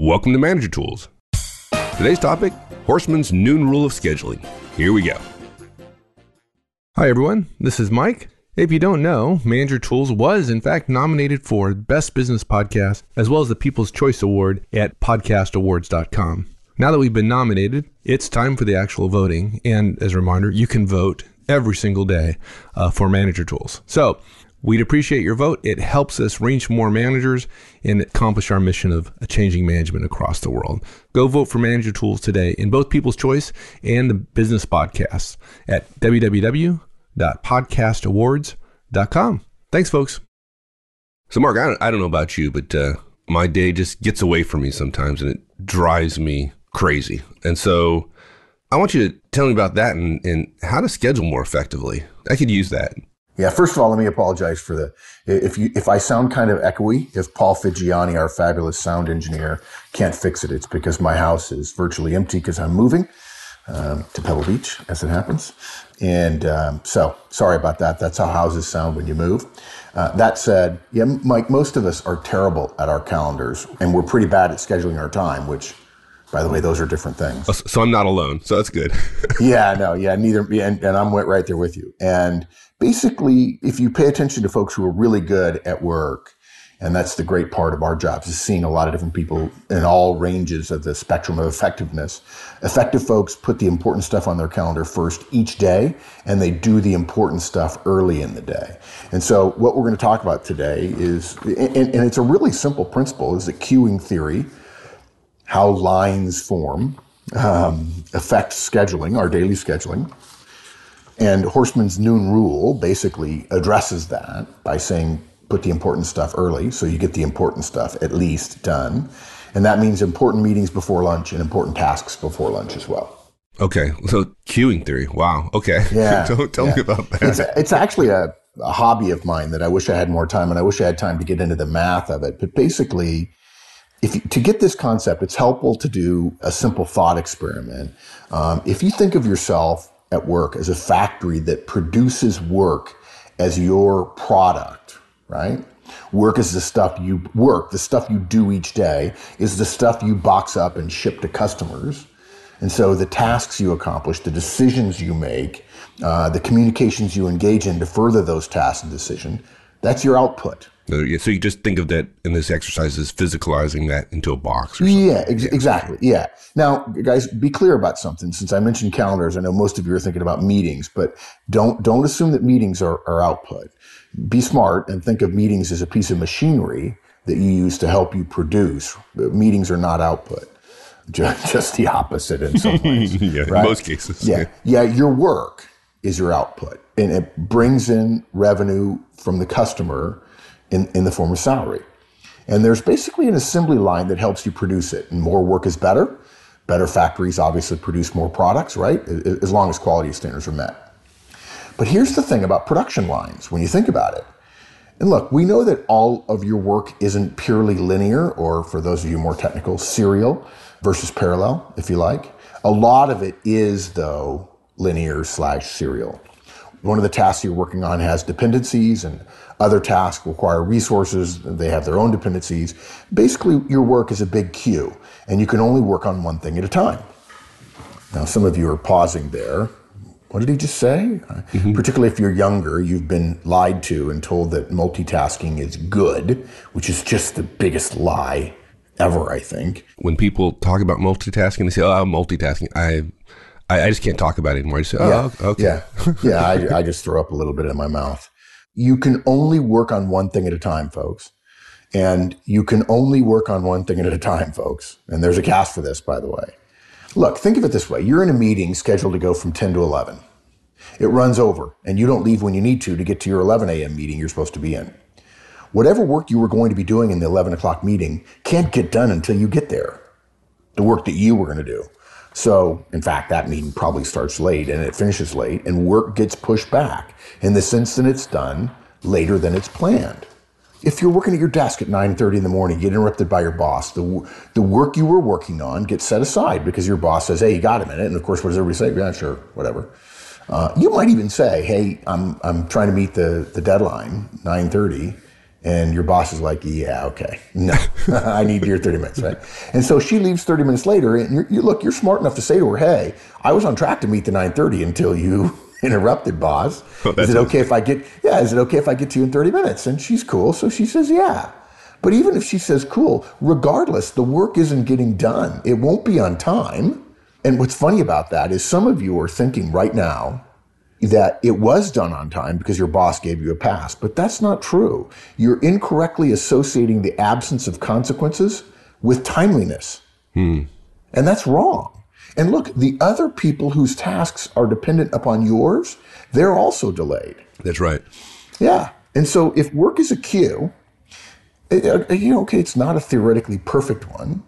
Welcome to Manager Tools. Today's topic Horstman's Noon Rule of Scheduling. Here we go. Hi, everyone. This is Mike. If you don't know, Manager Tools was, in fact, nominated for Best Business Podcast as well as the People's Choice Award at podcastawards.com. Now that we've been nominated, it's time for the actual voting. And as a reminder, you can vote every single day uh, for Manager Tools. So we'd appreciate your vote. It helps us reach more managers and accomplish our mission of changing management across the world. Go vote for Manager Tools today in both People's Choice and the Business Podcasts at www.podcastawards.com. Thanks, folks. So, Mark, I don't, I don't know about you, but uh, my day just gets away from me sometimes and it drives me crazy. And so I want you to tell me about that and, and how to schedule more effectively. I could use that. Yeah, first of all, let me apologize for the if you if I sound kind of echoey. If Paul Figiani, our fabulous sound engineer, can't fix it, it's because my house is virtually empty because I'm moving um, to Pebble Beach, as it happens. And um, so, sorry about that. That's how houses sound when you move. Uh, that said, yeah, Mike, most of us are terrible at our calendars, and we're pretty bad at scheduling our time, which by the way, those are different things. Oh, so I'm not alone. So that's good. yeah, no, yeah, neither. And, and I'm right there with you. And basically, if you pay attention to folks who are really good at work, and that's the great part of our jobs is seeing a lot of different people in all ranges of the spectrum of effectiveness. Effective folks put the important stuff on their calendar first each day, and they do the important stuff early in the day. And so, what we're going to talk about today is, and, and it's a really simple principle, is the queuing theory how lines form um, affect scheduling, our daily scheduling. And Horstman's noon rule basically addresses that by saying put the important stuff early so you get the important stuff at least done. And that means important meetings before lunch and important tasks before lunch as well. Okay. So queuing theory. Wow. Okay. Yeah. tell, tell yeah. me about that. It's, it's actually a, a hobby of mine that I wish I had more time and I wish I had time to get into the math of it. But basically, if you, to get this concept, it's helpful to do a simple thought experiment. Um, if you think of yourself at work as a factory that produces work as your product, right? Work is the stuff you work, the stuff you do each day is the stuff you box up and ship to customers. And so the tasks you accomplish, the decisions you make, uh, the communications you engage in to further those tasks and decisions, that's your output. So you just think of that in this exercise as physicalizing that into a box. Yeah, ex- yeah, exactly. Yeah. Now, guys, be clear about something. Since I mentioned calendars, I know most of you are thinking about meetings, but don't don't assume that meetings are, are output. Be smart and think of meetings as a piece of machinery that you use to help you produce. Meetings are not output. Just, just the opposite in some ways. yeah, right? in most cases. Yeah. yeah, yeah. Your work is your output, and it brings in revenue from the customer in, in the form of salary. And there's basically an assembly line that helps you produce it. And more work is better. Better factories obviously produce more products, right? As long as quality standards are met. But here's the thing about production lines when you think about it. And look, we know that all of your work isn't purely linear, or for those of you more technical, serial versus parallel, if you like. A lot of it is, though, linear slash serial. One of the tasks you're working on has dependencies and other tasks require resources. They have their own dependencies. Basically, your work is a big queue and you can only work on one thing at a time. Now, some of you are pausing there. What did he just say? Mm-hmm. Particularly if you're younger, you've been lied to and told that multitasking is good, which is just the biggest lie ever, I think. When people talk about multitasking, they say, oh, I'm multitasking. I I, just can't talk about it anymore. I just say, oh, yeah. okay. Yeah, yeah I, I just throw up a little bit in my mouth. You can only work on one thing at a time, folks. And you can only work on one thing at a time, folks. And there's a cast for this, by the way. Look, think of it this way. You're in a meeting scheduled to go from 10 to 11. It runs over and you don't leave when you need to to get to your 11 a.m. meeting you're supposed to be in. Whatever work you were going to be doing in the 11 o'clock meeting can't get done until you get there. The work that you were going to do. So, in fact, that meeting probably starts late and it finishes late and work gets pushed back. In this instant, it's done later than it's planned. If you're working at your desk at 9:30 in the morning, get interrupted by your boss. The the work you were working on gets set aside because your boss says, "Hey, you got a minute?" And of course, what does everybody say? Yeah, sure, whatever. Uh, you might even say, "Hey, I'm I'm trying to meet the the deadline, 9:30." And your boss is like, yeah, okay, no, I need your 30 minutes, right? And so she leaves 30 minutes later, and you're, you look, you're smart enough to say to her, hey, I was on track to meet the 9:30 until you interrupted, boss. Oh, is it okay if I get, yeah, is it okay if I get to you in 30 minutes? And she's cool, so she says, yeah. But even if she says cool, regardless, the work isn't getting done. It won't be on time. And what's funny about that is some of you are thinking right now, that it was done on time because your boss gave you a pass. But that's not true. You're incorrectly associating the absence of consequences with timeliness. Hmm. And that's wrong. And look, the other people whose tasks are dependent upon yours, they're also delayed. That's right. Yeah. And so if work is a queue, it, uh, you know, okay, it's not a theoretically perfect one,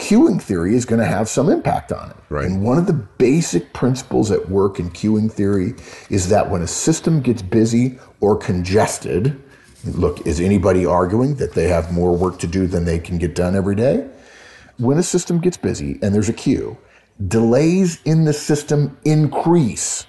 queuing theory is going to have some impact on it. Right. And one of the basic principles at work in queuing theory is that when a system gets busy or congested, look, is anybody arguing that they have more work to do than they can get done every day? When a system gets busy and there's a queue, delays in the system increase.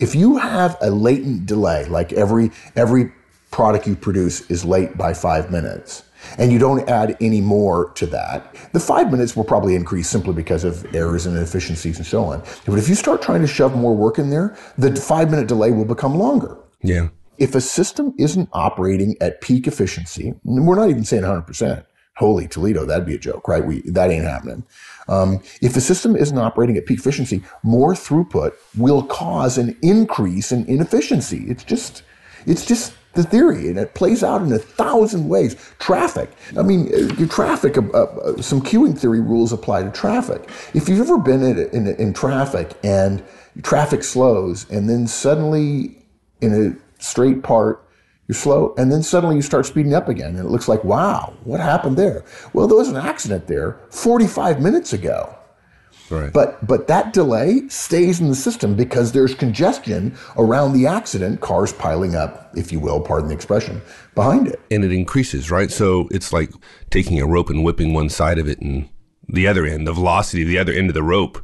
If you have a latent delay, like every every product you produce is late by five minutes, and you don't add any more to that, the five minutes will probably increase simply because of errors and inefficiencies and so on. But if you start trying to shove more work in there, the five minute delay will become longer. Yeah. If a system isn't operating at peak efficiency, we're not even saying 100%. Holy Toledo, that'd be a joke, right? We, that ain't happening. Um, if the system isn't operating at peak efficiency, more throughput will cause an increase in inefficiency. It's just, it's just the theory, and it plays out in a thousand ways. Traffic. I mean, uh, traffic. Uh, uh, some queuing theory rules apply to traffic. If you've ever been in, in, in traffic and traffic slows, and then suddenly in a straight part you're slow, and then suddenly you start speeding up again, and it looks like, wow, what happened there? Well, there was an accident there 45 minutes ago. Right. But but that delay stays in the system because there's congestion around the accident, cars piling up, if you will, pardon the expression, behind it. and it increases, right? So it's like taking a rope and whipping one side of it and the other end, the velocity, of the other end of the rope,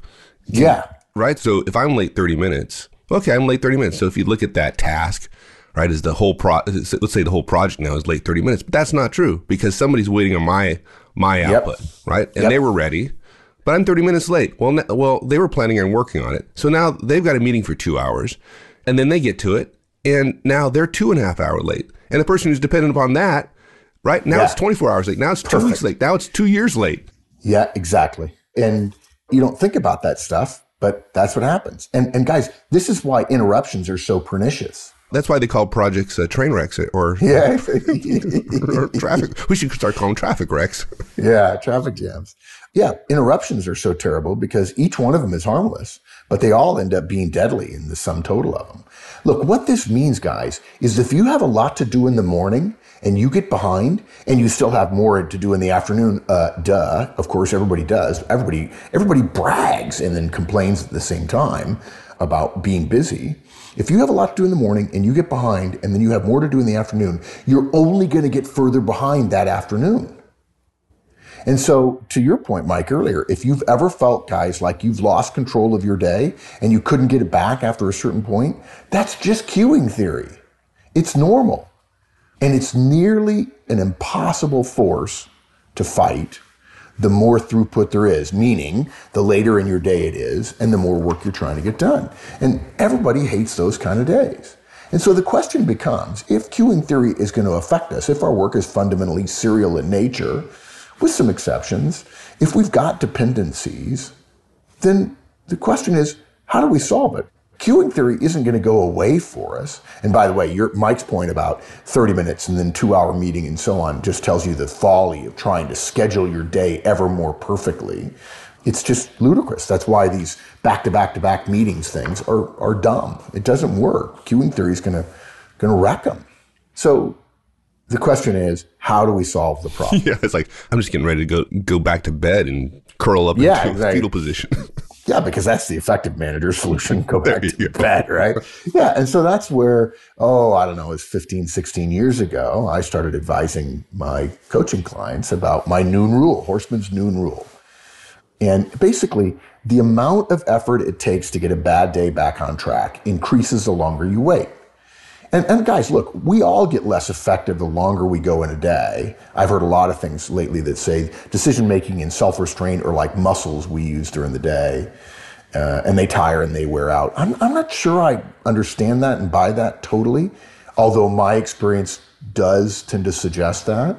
Yeah. right? So if I'm late 30 minutes, okay, I'm late 30 minutes. So if you look at that task, right, is the whole pro, let's say the whole project now is late 30 minutes, but that's not true because somebody's waiting on my, my Yep. output, right? And Yep. they were ready, but I'm 30 minutes late. Well, well, they were planning on working on it. So now they've got a meeting for two hours and then they get to it and now they're two and a half hour late. And the person who's dependent upon that, right? Now Yeah. it's 24 hours late. Now it's two weeks late. Now it's two years late. Yeah, exactly. And you don't think about that stuff, but that's what happens. And and guys, this is why interruptions are so pernicious. That's why they call projects uh, train wrecks or, Yeah. or traffic. We should start calling traffic wrecks. yeah, traffic jams. Yeah, interruptions are so terrible because each one of them is harmless, but they all end up being deadly in the sum total of them. Look, what this means, guys, is if you have a lot to do in the morning and you get behind and you still have more to do in the afternoon, uh, duh, of course, everybody does. Everybody, everybody brags and then complains at the same time about being busy. If you have a lot to do in the morning and you get behind and then you have more to do in the afternoon, you're only going to get further behind that afternoon. And so, to your point, Mike, earlier, if you've ever felt, guys, like you've lost control of your day and you couldn't get it back after a certain point, that's just queuing theory. It's normal. And it's nearly an impossible force to fight the more throughput there is, meaning the later in your day it is and the more work you're trying to get done. And everybody hates those kind of days. And so the question becomes if queuing theory is going to affect us, if our work is fundamentally serial in nature, with some exceptions, if we've got dependencies, then the question is how do we solve it? Queuing theory isn't going to go away for us. And by the way, your, Mike's point about 30 minutes and then two hour meeting and so on just tells you the folly of trying to schedule your day ever more perfectly. It's just ludicrous. That's why these back to back to back meetings things are, are dumb. It doesn't work. Queuing theory is going to, going to wreck them. So the question is, how do we solve the problem? Yeah, it's like I'm just getting ready to go go back to bed and curl up Yeah, into a fetal position. Yeah, because that's the effective manager solution. Go back to go. bed, right? Yeah. And so that's where, oh, I don't know, it was 15, 16 years ago, I started advising my coaching clients about my noon rule, Horstman's noon rule. And basically, the amount of effort it takes to get a bad day back on track increases the longer you wait. And, and guys, look, we all get less effective the longer we go in a day. I've heard a lot of things lately that say decision making and self restraint are like muscles we use during the day. Uh, and they tire and they wear out. I'm, I'm not sure I understand that and buy that totally, although my experience does tend to suggest that.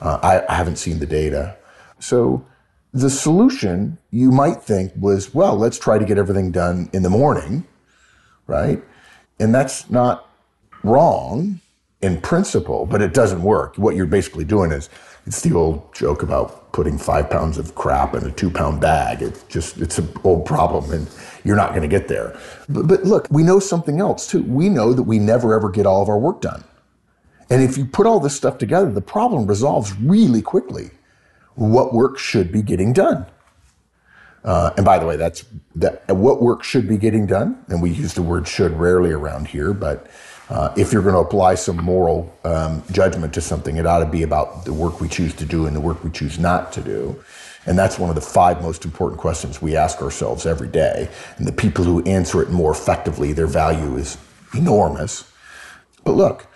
Uh, I, I haven't seen the data. So the solution you might think was, well, let's try to get everything done in the morning, right? And that's not wrong in principle, but it doesn't work. What you're basically doing is it's the old joke about putting five pounds of crap in a two pound bag. It's just it's an old problem, and you're not going to get there. But, but look, we know something else too. We know that we never ever get all of our work done. And if you put all this stuff together, the problem resolves really quickly. What work should be getting done? Uh, and by the way, that's that. What work should be getting done? And we use the word "should" rarely around here, but uh, if you're going to apply some moral um, judgment to something, it ought to be about the work we choose to do and the work we choose not to do. And that's one of the five most important questions we ask ourselves every day. And the people who answer it more effectively, their value is enormous. But look,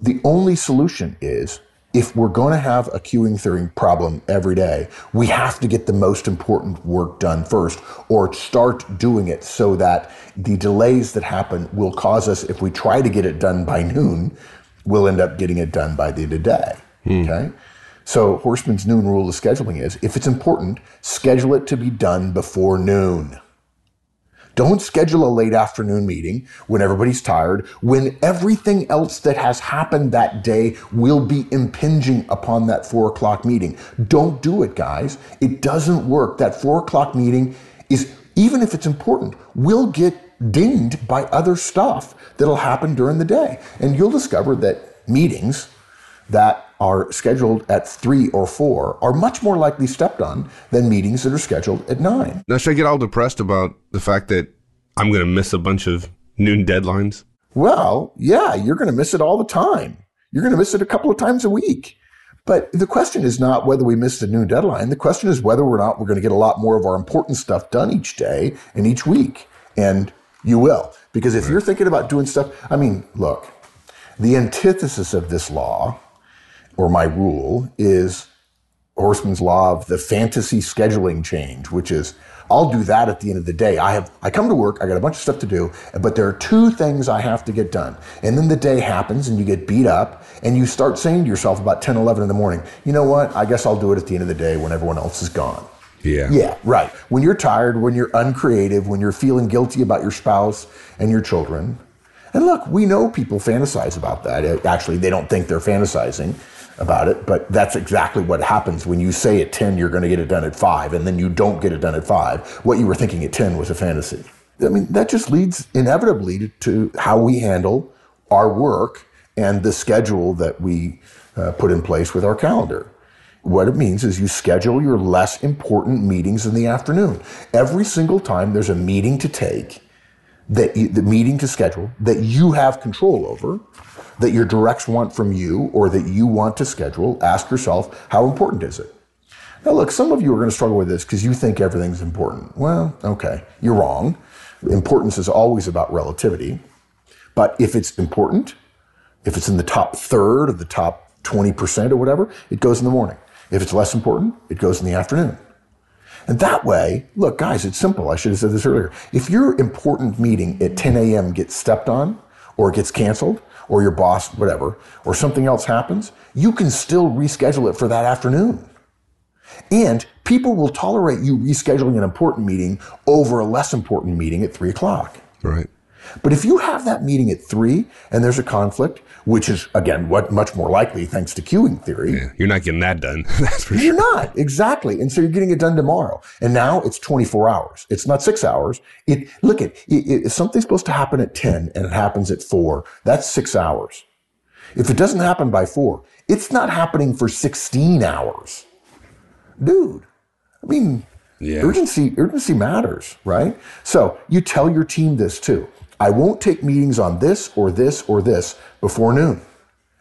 the only solution is if we're going to have a queuing theory problem every day, we have to get the most important work done first or start doing it so that the delays that happen will cause us, if we try to get it done by noon, we'll end up getting it done by the end of the day. Hmm. Okay. So Horstman's noon rule of scheduling is if it's important, schedule it to be done before noon. Don't schedule a late afternoon meeting when everybody's tired, when everything else that has happened that day will be impinging upon that four o'clock meeting. Don't do it, guys. It doesn't work. That four o'clock meeting is, even if it's important, will get dinged by other stuff that'll happen during the day. And you'll discover that meetings that are scheduled at three or four are much more likely stepped on than meetings that are scheduled at nine. Now, should I get all depressed about the fact that I'm going to miss a bunch of noon deadlines? Well, yeah, you're going to miss it all the time. You're going to miss it a couple of times a week. But the question is not whether we missed a noon deadline. The question is whether or not we're going to get a lot more of our important stuff done each day and each week. And you will. Because if right. you're thinking about doing stuff, I mean, look, the antithesis of this law or my rule is Horstman's law of the fantasy scheduling change, which is I'll do that at the end of the day. I have I come to work, I got a bunch of stuff to do, but there are two things I have to get done. And then the day happens and you get beat up and you start saying to yourself about 10, 11 in the morning, you know what? I guess I'll do it at the end of the day when everyone else is gone. Yeah. Yeah, right. When you're tired, when you're uncreative, when you're feeling guilty about your spouse and your children. And look, we know people fantasize about that. Actually, they don't think they're fantasizing about it, but that's exactly what happens when you say at 10 you're going to get it done at 5 and then you don't get it done at 5. What you were thinking at 10 was a fantasy. I mean, that just leads inevitably to, how we handle our work and the schedule that we uh, put in place with our calendar. What it means is you schedule your less important meetings in the afternoon. Every single time there's a meeting to take, that you, the meeting to schedule that you have control over, that your directs want from you or that you want to schedule, ask yourself, how important is it? Now, look, some of you are going to struggle with this because you think everything's important. Well, okay, you're wrong. Importance is always about relativity. But if it's important, if it's in the top third of the top 20% or whatever, it goes in the morning. If it's less important, it goes in the afternoon. And that way, look, guys, it's simple. I should have said this earlier. If your important meeting at 10 a.m. gets stepped on or gets canceled, or your boss, whatever, or something else happens, you can still reschedule it for that afternoon. And people will tolerate you rescheduling an important meeting over a less important meeting at three o'clock. Right. But if you have that meeting at three and there's a conflict, which is again what much more likely thanks to queuing theory. Yeah, you're not getting that done. That's for sure. You're not exactly, and so you're getting it done tomorrow. And now it's 24 hours. It's not six hours. It look at if something's supposed to happen at 10 and it happens at four, that's six hours. If it doesn't happen by four, it's not happening for 16 hours, dude. I mean, yeah. urgency urgency matters, right? So you tell your team this too. I won't take meetings on this or this or this before noon.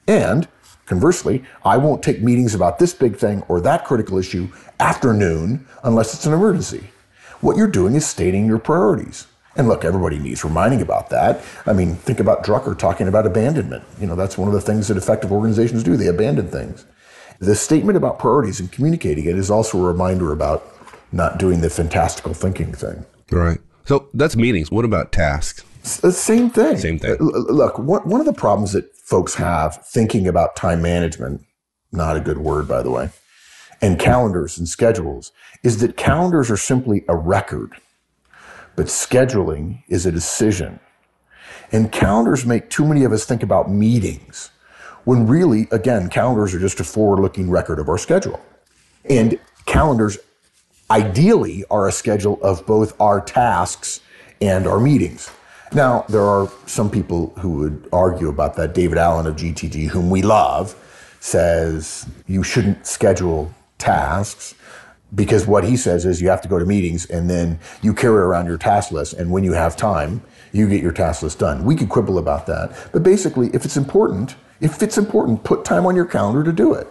And conversely, I won't take meetings about this big thing or that critical issue after noon unless it's an emergency. What you're doing is stating your priorities. And look, everybody needs reminding about that. I mean, think about Drucker talking about abandonment. You know, that's one of the things that effective organizations do. They abandon things. The statement about priorities and communicating it is also a reminder about not doing the fantastical thinking thing. Right. So that's meetings. What about tasks? The uh, same thing. Same thing. Look, one of the problems that folks have thinking about time management, not a good word, by the way, and calendars and schedules, is that calendars are simply a record, but scheduling is a decision. And calendars make too many of us think about meetings when really, again, calendars are just a forward looking record of our schedule. And calendars ideally are a schedule of both our tasks and our meetings. Now, there are some people who would argue about that. David Allen of GTD, whom we love, says you shouldn't schedule tasks because what he says is you have to go to meetings and then you carry around your task list. And when you have time, you get your task list done. We could quibble about that. But basically, if it's important, if it's important, put time on your calendar to do it.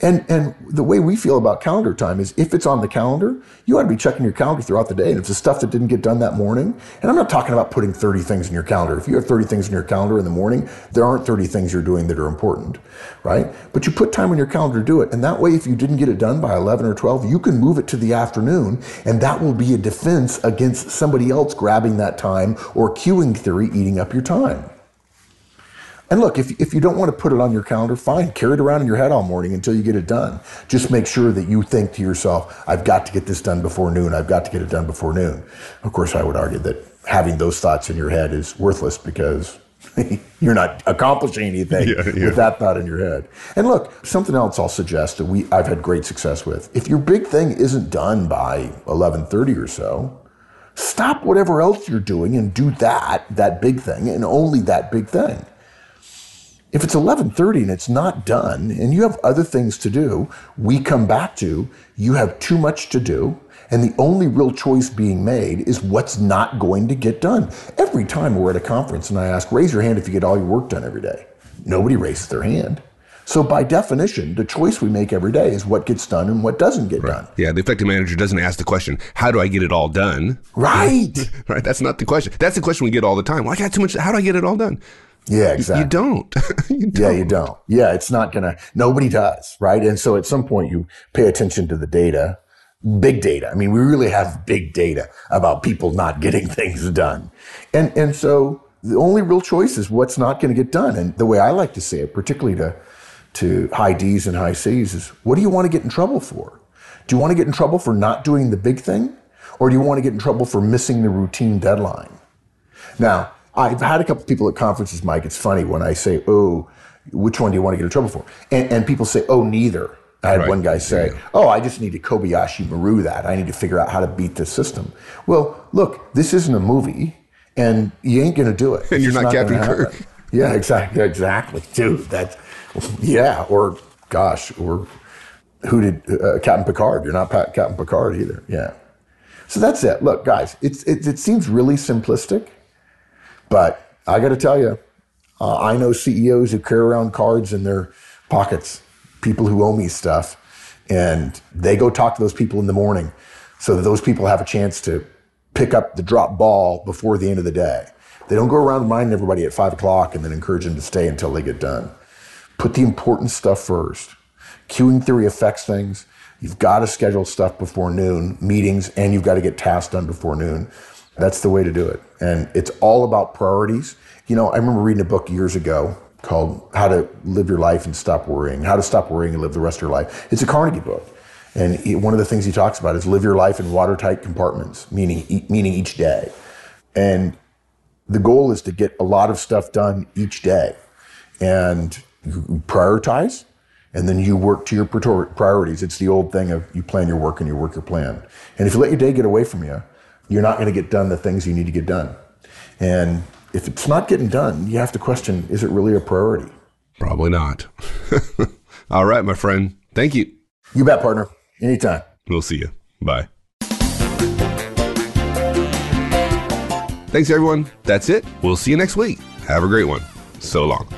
And and the way we feel about calendar time is if it's on the calendar, you ought to be checking your calendar throughout the day. And if the stuff that didn't get done that morning, and I'm not talking about putting 30 things in your calendar. If you have 30 things in your calendar in the morning, there aren't 30 things you're doing that are important, right? But you put time on your calendar to do it. And that way, if you didn't get it done by 11 or 12, you can move it to the afternoon. And that will be a defense against somebody else grabbing that time or queuing theory eating up your time. And look, if, if you don't want to put it on your calendar, fine, carry it around in your head all morning until you get it done. Just make sure that you think to yourself, I've got to get this done before noon. I've got to get it done before noon. Of course, I would argue that having those thoughts in your head is worthless because you're not accomplishing anything yeah, yeah. with that thought in your head. And look, something else I'll suggest that we I've had great success with. If your big thing isn't done by 11:30 or so, stop whatever else you're doing and do that that big thing and only that big thing. If it's 11:30 and it's not done and you have other things to do, we come back to you have too much to do and the only real choice being made is what's not going to get done. Every time we're at a conference and I ask, raise your hand if you get all your work done every day. Nobody raises their hand. So by definition, the choice we make every day is what gets done and what doesn't get right. done. Yeah, the effective manager doesn't ask the question, how do I get it all done? Right. right. That's not the question. That's the question we get all the time. Well, I got too much. How do I get it all done? Yeah, exactly. You don't. you don't. Yeah, you don't. Yeah, it's not gonna. Nobody does, right? And so at some point you pay attention to the data, big data. I mean, we really have big data about people not getting things done, and and so the only real choice is what's not going to get done. And the way I like to say it, particularly to to high D's and high C's, is what do you want to get in trouble for? Do you want to get in trouble for not doing the big thing, or do you want to get in trouble for missing the routine deadline? Now I've had a couple people at conferences, Mike. It's funny when I say, "Oh, which one do you want to get in trouble for?" And, and people say, "Oh, neither." I had right. one guy say, yeah. "Oh, I just need to Kobayashi Maru that. I need to figure out how to beat the system." Well, look, this isn't a movie, and you ain't going to do it. And you're not, not Captain Kirk. Yeah, exactly, exactly, dude. That's yeah, or gosh, or who did uh, Captain Picard? You're not Captain Picard either. Yeah. So that's it. Look, guys, it's it, it seems really simplistic but I got to tell you, uh, I know CEOs who carry around cards in their pockets, people who owe me stuff, and they go talk to those people in the morning so that those people have a chance to pick up the drop ball before the end of the day. They don't go around reminding everybody at five o'clock and then encourage them to stay until they get done. Put the important stuff first. Queuing theory affects things. You've got to schedule stuff before noon, meetings, and you've got to get tasks done before noon. That's the way to do it. And it's all about priorities. You know, I remember reading a book years ago called How to Live Your Life and Stop Worrying, How to Stop Worrying and Live the Rest of Your Life. It's a Carnegie book. And he, one of the things he talks about is live your life in watertight compartments, meaning, meaning each day. And the goal is to get a lot of stuff done each day. And you prioritize, and then you work to your priorities. It's the old thing of you plan your work and you work your plan. And if you let your day get away from you, you're not going to get done the things you need to get done. And if it's not getting done, you have to question is it really a priority? Probably not. All right, my friend. Thank you. You bet, partner. Anytime. We'll see you. Bye. Thanks, everyone. That's it. We'll see you next week. Have a great one. So long.